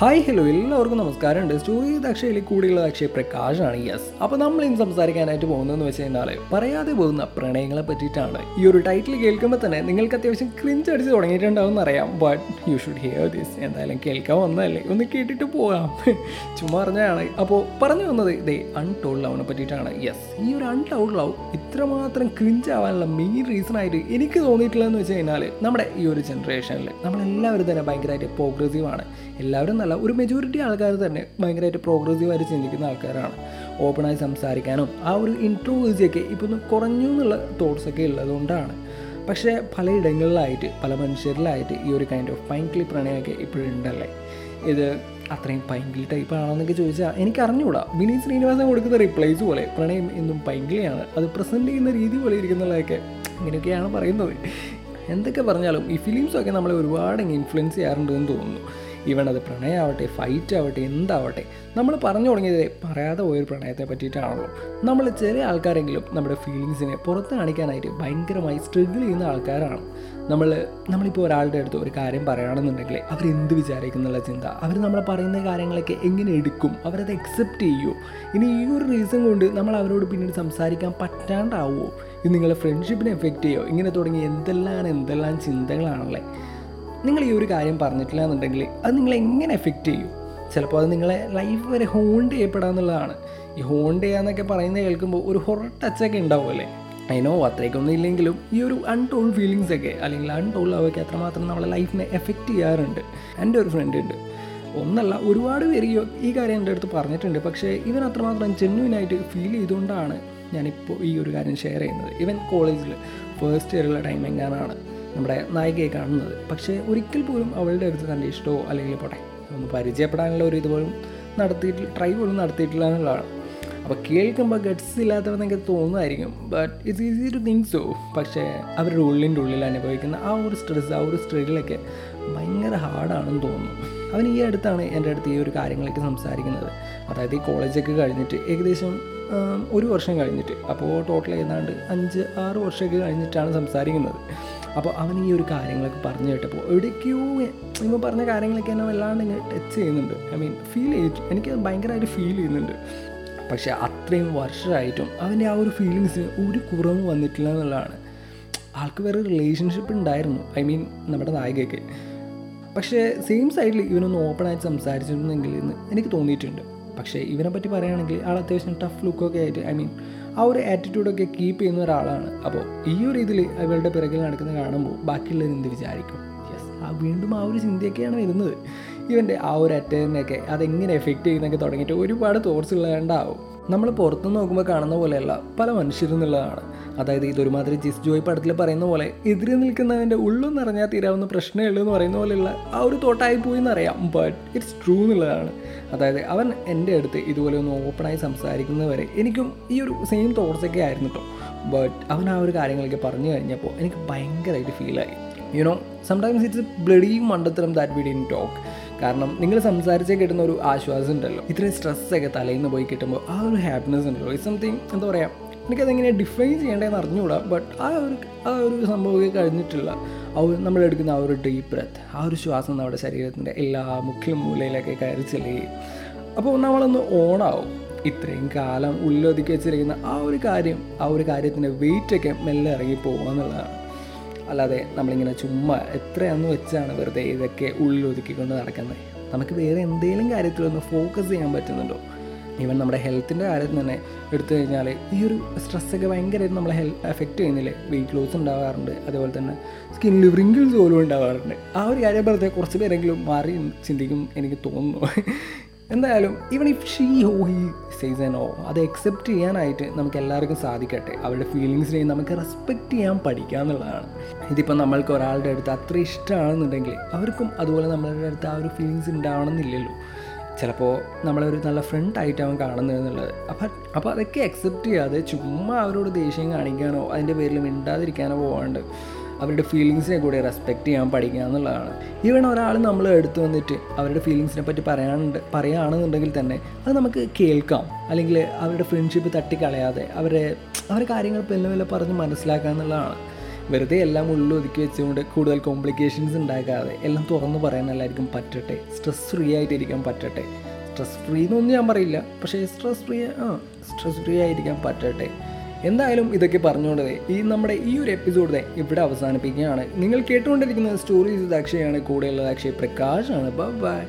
Hi hello എല്ലാവർക്കും നമസ്കാരം ഉണ്ട് സ്റ്റോറി അക്ഷയിൽ കൂടിയുള്ള അക്ഷയ പ്രകാശാണ്. യെസ് അപ്പോൾ നമ്മൾ ഇന്ന് സംസാരിക്കാനായിട്ട് പോകുന്നതെന്ന് വെച്ച് കഴിഞ്ഞാൽ പറയാതെ പോകുന്ന പ്രണയങ്ങളെ പറ്റിയിട്ടാണ്. ഈ ഒരു ടൈറ്റിൽ കേൾക്കുമ്പോൾ തന്നെ നിങ്ങൾക്ക് അത്യാവശ്യം ക്രിഞ്ച് അടിച്ച് തുടങ്ങിയിട്ടുണ്ടാവും എന്നറിയാം. But you should hear this എന്തായാലും കേൾക്കാൻ വന്നതല്ലേ? ഒന്ന് കേട്ടിട്ട് പോകാം. ചുമ്മാ പറഞ്ഞതാണ്. അപ്പോൾ പറഞ്ഞു വന്നത് ഇതേ അൺടോൾഡ് ലവിനെ പറ്റിയിട്ടാണ്. യെസ് ഈ ഒരു അൺടോൾഡ് ലവ് ഇത്രമാത്രം ക്രിഞ്ച് ആവാനുള്ള മെയിൻ റീസൺ ആയിട്ട് എനിക്ക് തോന്നിയിട്ടുള്ളതെന്ന് വെച്ച് കഴിഞ്ഞാൽ നമ്മുടെ ഈ ഒരു ജനറേഷനിൽ നമ്മളെല്ലാവരും തന്നെ ഭയങ്കരമായിട്ട് പ്രോഗ്രസീവ് ആണ്. എല്ലാവരും നല്ല ഒരു മെജോറിറ്റി ആൾക്കാർ തന്നെ ഭയങ്കരമായിട്ട് പ്രോഗ്രസീവായിട്ട് ചിന്തിക്കുന്ന ആൾക്കാരാണ്. ഓപ്പണായി സംസാരിക്കാനും ആ ഒരു ഇൻട്രോവേഴ്സിയൊക്കെ ഒന്ന് കുറഞ്ഞു എന്നുള്ള തോട്ട്സൊക്കെ ഉള്ളതുകൊണ്ടാണ് പക്ഷേ പലയിടങ്ങളിലായിട്ട് പല മനുഷ്യരിലായിട്ട് ഈ ഒരു കൈൻഡ് ഓഫ് പൈങ്കിളി പ്രണയമൊക്കെ ഇപ്പോഴുണ്ടല്ലേ ഇത് അത്രയും പൈങ്കിളി ടൈപ്പ് ആണോന്നൊക്കെ ചോദിച്ചാൽ എനിക്ക് അറിഞ്ഞുകൂടാ വിനീത് ശ്രീനിവാസൻ കൊടുക്കുന്ന റിപ്ലൈസ് പോലെ പ്രണയം എന്നും പൈങ്കിളിയാണ് അത് പ്രസന്റ് ചെയ്യുന്ന രീതി പോലെ ഇരിക്കുന്നുള്ളതൊക്കെ ഇങ്ങനെയൊക്കെയാണ് പറയുന്നത്. എന്തൊക്കെ പറഞ്ഞാലും ഈ ഫിലിംസൊക്കെ നമ്മളെ ഒരുപാട് ഇൻഫ്ലുവൻസ് ചെയ്യാറുണ്ടെന്ന് തോന്നുന്നു. ഈവൻ അത് പ്രണയമാവട്ടെ ഫൈറ്റ് ആവട്ടെ എന്താവട്ടെ. നമ്മൾ പറഞ്ഞു തുടങ്ങിയത് പറയാതെ പോയൊരു പ്രണയത്തെ പറ്റിയിട്ടാണല്ലോ നമ്മൾ ചെറിയ ആൾക്കാരെങ്കിലും നമ്മുടെ ഫീലിങ്സിനെ പുറത്ത് കാണിക്കാനായിട്ട് ഭയങ്കരമായി സ്ട്രഗിൾ ചെയ്യുന്ന ആൾക്കാരാണ്. നമ്മൾ നമ്മളിപ്പോൾ ഒരാളുടെ അടുത്ത് ഒരു കാര്യം പറയുകയാണെന്നുണ്ടെങ്കിൽ അവരെന്ത് വിചാരിക്കും എന്നുള്ള ചിന്ത. അവർ നമ്മൾ പറയുന്ന കാര്യങ്ങളൊക്കെ എങ്ങനെ എടുക്കും? അവരത് എക്സെപ്റ്റ് ചെയ്യുമോ ഇനി ഈ ഒരു റീസൺ കൊണ്ട് നമ്മൾ അവരോട് പിന്നീട് സംസാരിക്കാൻ പറ്റാണ്ടാവുമോ ഇത് നിങ്ങളെ ഫ്രണ്ട്ഷിപ്പിനെ എഫക്റ്റ് ചെയ്യുമോ ഇങ്ങനെ തുടങ്ങി എന്തെല്ലാം എന്തെല്ലാം ചിന്തകളാണല്ലേ നിങ്ങൾ ഈ ഒരു കാര്യം പറഞ്ഞിട്ടില്ല എന്നുണ്ടെങ്കിൽ അത് നിങ്ങളെ എങ്ങനെ എഫക്റ്റ് ചെയ്യും? ചിലപ്പോൾ അത് നിങ്ങളെ ലൈഫ് വരെ ഹോണ്ട് ചെയ്യപ്പെടാന്നുള്ളതാണ് ഈ ഹോണ്ട് ചെയ്യാന്നൊക്കെ പറയുന്നത് കേൾക്കുമ്പോൾ ഒരു ഹൊറ ടച്ചൊക്കെ ഉണ്ടാവുമല്ലേ അതിനോ അത്രയ്ക്കൊന്നും ഇല്ലെങ്കിലും ഈ ഒരു അൺടോൾ ഫീലിങ്സ് ഒക്കെ അല്ലെങ്കിൽ അൺടോൾ ലവൊക്കെ അത്രമാത്രം നമ്മളെ ലൈഫിനെ എഫക്റ്റ് ചെയ്യാറുണ്ട്. എന്റെ ഒരു ഫ്രണ്ട് ഉണ്ട്. ഒന്നല്ല ഒരുപാട് പേര് ഈ കാര്യം എന്റെ അടുത്ത് പറഞ്ഞിട്ടുണ്ട്. പക്ഷേ ഇവൻ അത്രമാത്രം ജെന്യൂനായിട്ട് ഫീൽ ചെയ്തുകൊണ്ടാണ് ഞാനിപ്പോൾ ഈ ഒരു കാര്യം ഷെയർ ചെയ്യുന്നത്. ഇവൻ കോളേജിൽ ഫസ്റ്റ് ഇയറുള്ള ടൈം എങ്ങാനാണ് നമ്മുടെ നായികയെ കാണുന്നത്. പക്ഷേ ഒരിക്കൽ പോലും അവളുടെ അടുത്ത് തന്റെ ഇഷ്ടമോ അല്ലെങ്കിൽ പോട്ടെ ഒന്ന് പരിചയപ്പെടാനുള്ള ഒരു ഇതുപോലും നടത്തിയിട്ട് ട്രൈ പോലും നടത്തിയിട്ടില്ല എന്നുള്ളതാണ്. അപ്പോൾ കേൾക്കുമ്പോൾ ഗട്ട്സ് ഇല്ലാത്തവെന്നൊക്കെ തോന്നുമായിരിക്കും but it's easy to think so പക്ഷേ അവരുടെ ഉള്ളിന്റെ ഉള്ളിൽ അനുഭവിക്കുന്ന ആ ഒരു സ്ട്രെസ് ആ ഒരു സ്ട്രഗിളൊക്കെ ഭയങ്കര ഹാർഡാണെന്ന് തോന്നുന്നു. അവൻ ഈ അടുത്താണ് എന്റെ അടുത്ത് ഈ ഒരു കാര്യങ്ങളൊക്കെ സംസാരിക്കുന്നത്. അതായത് ഈ കോളേജൊക്കെ കഴിഞ്ഞിട്ട് ഏകദേശം ഒരു വർഷം കഴിഞ്ഞിട്ട് അപ്പോൾ ടോട്ടൽ ഏതാണ്ട് അഞ്ച് ആറ് വർഷമൊക്കെ കഴിഞ്ഞിട്ടാണ് സംസാരിക്കുന്നത്. അപ്പോൾ അവൻ ഈ ഒരു കാര്യങ്ങളൊക്കെ പറഞ്ഞു കേട്ടപ്പോൾ എവിടേക്കോ ഇവ പറഞ്ഞ കാര്യങ്ങളൊക്കെ എന്നെ വല്ലാണ്ട് ഇങ്ങനെ ടച്ച് ചെയ്യുന്നുണ്ട്. ഐ മീൻ ഫീൽ ചെയ്തിട്ട് എനിക്ക് ഭയങ്കരമായിട്ട് ഫീൽ ചെയ്യുന്നുണ്ട്. പക്ഷേ അത്രയും വർഷമായിട്ടും അവന്റെ ആ ഒരു ഫീലിങ്സിന് ഒരു കുറവും വന്നിട്ടില്ല എന്നുള്ളതാണ്. ആൾക്ക് വേറെ റിലേഷൻഷിപ്പ് ഉണ്ടായിരുന്നു. ഐ മീൻ നമ്മുടെ നായികയ്ക്ക്. പക്ഷേ സെയിം സൈഡിൽ ഇവനൊന്ന് ഓപ്പണായിട്ട് സംസാരിച്ചിരുന്നെങ്കിൽ എന്ന് എനിക്ക് തോന്നിയിട്ടുണ്ട്. പക്ഷേ ഇവനെ പറ്റി പറയുകയാണെങ്കിൽ ആൾ അത്യാവശ്യം ടഫ് ലുക്കൊക്കെ ആയിട്ട് ഐ മീൻ ആ ഒരു ആറ്റിറ്റ്യൂഡൊക്കെ കീപ്പ് ചെയ്യുന്ന ഒരാളാണ്. അപ്പോൾ ഈ ഒരു ഇതിൽ അവളുടെ പിറകിൽ നടക്കുന്നത് കാണുമ്പോൾ ബാക്കിയുള്ളവർ എന്ത് വിചാരിക്കും? യെസ് ആ വീണ്ടും ആ ഒരു ചിന്തയൊക്കെയാണ് വരുന്നത്. ഇവന്റെ ആ ഒരു അറ്റേറിനെയൊക്കെ അതെങ്ങനെ എഫക്റ്റ് ചെയ്യുന്നൊക്കെ തുടങ്ങിയിട്ട് ഒരുപാട് തോട്ട്സ് ഉള്ളതുകൊണ്ടാവും. നമ്മൾ പുറത്തുനിന്ന് നോക്കുമ്പോൾ കാണുന്ന പോലെയല്ല പല മനുഷ്യരും മനുഷ്യരെന്നുള്ളതാണ് അതായത് ഇതൊരുമാതിരി ജിസ് ജോയ് പടത്തിൽ പറയുന്ന പോലെ എതിരെ നിൽക്കുന്നവന്റെ ഉള്ളും നിറഞ്ഞാൽ തീരാവുന്ന പ്രശ്നമേ ഉള്ളൂ എന്ന് പറയുന്ന പോലെയുള്ള ആ ഒരു തോട്ടായി പോയി എന്നറിയാം ബട്ട് ഇറ്റ്സ് ട്രൂ എന്നുള്ളതാണ്. അതായത് അവൻ എന്റെ അടുത്ത് ഇതുപോലെ ഒന്ന് ഓപ്പണായി സംസാരിക്കുന്നവരെ എനിക്കും ഈ ഒരു സെയിം തോട്ട്സൊക്കെ ആയിരുന്നു കേട്ടോ ബട്ട് അവൻ ആ ഒരു കാര്യങ്ങളൊക്കെ പറഞ്ഞു കഴിഞ്ഞപ്പോൾ എനിക്ക് ഭയങ്കരമായിട്ട് ഫീലായി you know sometimes it's bloody മണ്ടത്തരം ദാറ്റ് വി ഡിൻ ടോക്ക് കാരണം നിങ്ങൾ സംസാരിച്ചേ കിട്ടുന്ന ഒരു ആശ്വാസം ഉണ്ടല്ലോ. ഇത്രയും സ്ട്രെസ്സൊക്കെ തലയിൽ നിന്ന് പോയി കിട്ടുമ്പോൾ ആ ഒരു ഹാപ്പിനെസ് ഉണ്ടല്ലോ. ഇറ്റ് സംതിങ് എന്താ പറയുക എനിക്കതെങ്ങനെ ഡിഫൈൻ ചെയ്യേണ്ടതെന്ന് അറിഞ്ഞുകൂടാ ബട്ട് ആ ഒരു ആ ഒരു സംഭവമൊക്കെ കഴിഞ്ഞിട്ടുള്ള ആ നമ്മളെടുക്കുന്ന ആ ഒരു ഡീപ്പ് ബ്രത്ത് ആ ഒരു ശ്വാസം നമ്മുടെ ശരീരത്തിന്റെ എല്ലാ മുഖ്യ മൂലയിലൊക്കെ കയറി ചെല്ലുകയും. അപ്പോൾ നമ്മളൊന്ന് ഓണാവും ഇത്രയും കാലം ഉള്ളിലൊതുക്കി വെച്ചിരിക്കുന്ന ആ ഒരു കാര്യം ആ ഒരു കാര്യത്തിന്റെ വെയിറ്റൊക്കെ മെല്ലെ ഇറങ്ങി പോകുക എന്നുള്ളതാണ്. അല്ലാതെ നമ്മളിങ്ങനെ ചുമ്മാ എത്രയാന്ന് വെച്ചാണ് വെറുതെ ഇതൊക്കെ ഉള്ളിലൊതുക്കിക്കൊണ്ട് നടക്കുന്നത്. നമുക്ക് വേറെ എന്തെങ്കിലും കാര്യത്തിലൊന്ന് ഫോക്കസ് ചെയ്യാൻ പറ്റുന്നുണ്ടോ? ഈവൻ നമ്മുടെ ഹെൽത്തിന്റെ കാര്യത്തിൽ തന്നെ എടുത്തു കഴിഞ്ഞാൽ ഈ ഒരു സ്ട്രെസ്സൊക്കെ ഭയങ്കരമായിട്ട് നമ്മളെ ഹെൽത്ത് എഫക്റ്റ് ചെയ്യുന്നില്ലേ? വെയിറ്റ് ലോസ് ഉണ്ടാകാറുണ്ട് അതുപോലെ തന്നെ സ്കിന്നിൽ റിങ്കിൾസ് പോലും ഉണ്ടാകാറുണ്ട് ആ ഒരു കാര്യം പറഞ്ഞാൽ കുറച്ച് പേരെങ്കിലും മാറി ചിന്തിക്കും എനിക്ക് തോന്നുന്നു. എന്തായാലും even if she or he says oh അത് അക്സെപ്റ്റ് ചെയ്യാനായിട്ട് നമുക്ക് എല്ലാവർക്കും സാധിക്കട്ടെ. അവരുടെ ഫീലിങ്സിനെയും നമുക്ക് റെസ്പെക്റ്റ് ചെയ്യാൻ പഠിക്കുക എന്നുള്ളതാണ്. ഇതിപ്പോൾ നമ്മൾക്ക് ഒരാളുടെ അടുത്ത് അത്ര ഇഷ്ടമാണെന്നുണ്ടെങ്കിൽ അവർക്കും അതുപോലെ നമ്മളുടെ അടുത്ത് ആ ഒരു ഫീലിങ്സ് ഉണ്ടാവണമെന്നില്ലല്ലോ. ചിലപ്പോൾ നമ്മളൊരു നല്ല ഫ്രണ്ട് അവൻ കാണുന്നത് എന്നുള്ളത്. അപ്പം അപ്പോൾ അതൊക്കെ അക്സെപ്റ്റ് ചെയ്യാതെ ചുമ്മാ അവരോട് ദേഷ്യം കാണിക്കാനോ അതിന്റെ പേരിൽ മിണ്ടാതിരിക്കാനോ പോകാണ്ട് അവരുടെ ഫീലിങ്സിനെ കൂടി റെസ്പെക്റ്റ് ചെയ്യാൻ പഠിക്കുക എന്നുള്ളതാണ്. ഈവൺ ഒരാൾ നമ്മൾ എടുത്തു വന്നിട്ട് അവരുടെ ഫീലിങ്സിനെ പറ്റി പറയാനുണ്ട് പറയുകയാണെന്നുണ്ടെങ്കിൽ തന്നെ അത് നമുക്ക് കേൾക്കാം. അല്ലെങ്കിൽ അവരുടെ ഫ്രണ്ട്ഷിപ്പ് തട്ടിക്കളയാതെ അവരെ അവരുടെ കാര്യങ്ങൾ പെല്ലെ പെല്ലെ പറഞ്ഞ് മനസ്സിലാക്കുക എന്നുള്ളതാണ്. വെറുതെ എല്ലാം ഉള്ളിൽ ഒതുക്കി വെച്ചുകൊണ്ട് കൂടുതൽ കോംപ്ലിക്കേഷൻസ് ഉണ്ടാക്കാതെ എല്ലാം തുറന്ന് പറയാൻ എല്ലാവർക്കും പറ്റട്ടെ. സ്ട്രെസ് ഫ്രീ ആയിട്ടിരിക്കാൻ പറ്റട്ടെ. സ്ട്രെസ് ഫ്രീ എന്നൊന്നും ഞാൻ പറയില്ല. പക്ഷേ സ്ട്രെസ് ഫ്രീ ആ സ്ട്രെസ് ഫ്രീ ആയിരിക്കാൻ പറ്റട്ടെ. എന്തായാലും ഇതൊക്കെ പറഞ്ഞുകൊണ്ട് ഈ നമ്മുടെ ഈ ഒരു എപ്പിസോഡ് ഇവിടെ അവസാനിപ്പിക്കുകയാണ്. നിങ്ങൾ കേട്ടുകൊണ്ടിരിക്കുന്ന സ്റ്റോറീസ് ഇത് അക്ഷയാണ് കൂടെയുള്ളത് അക്ഷയ് പ്രകാശാണ്. ബൈ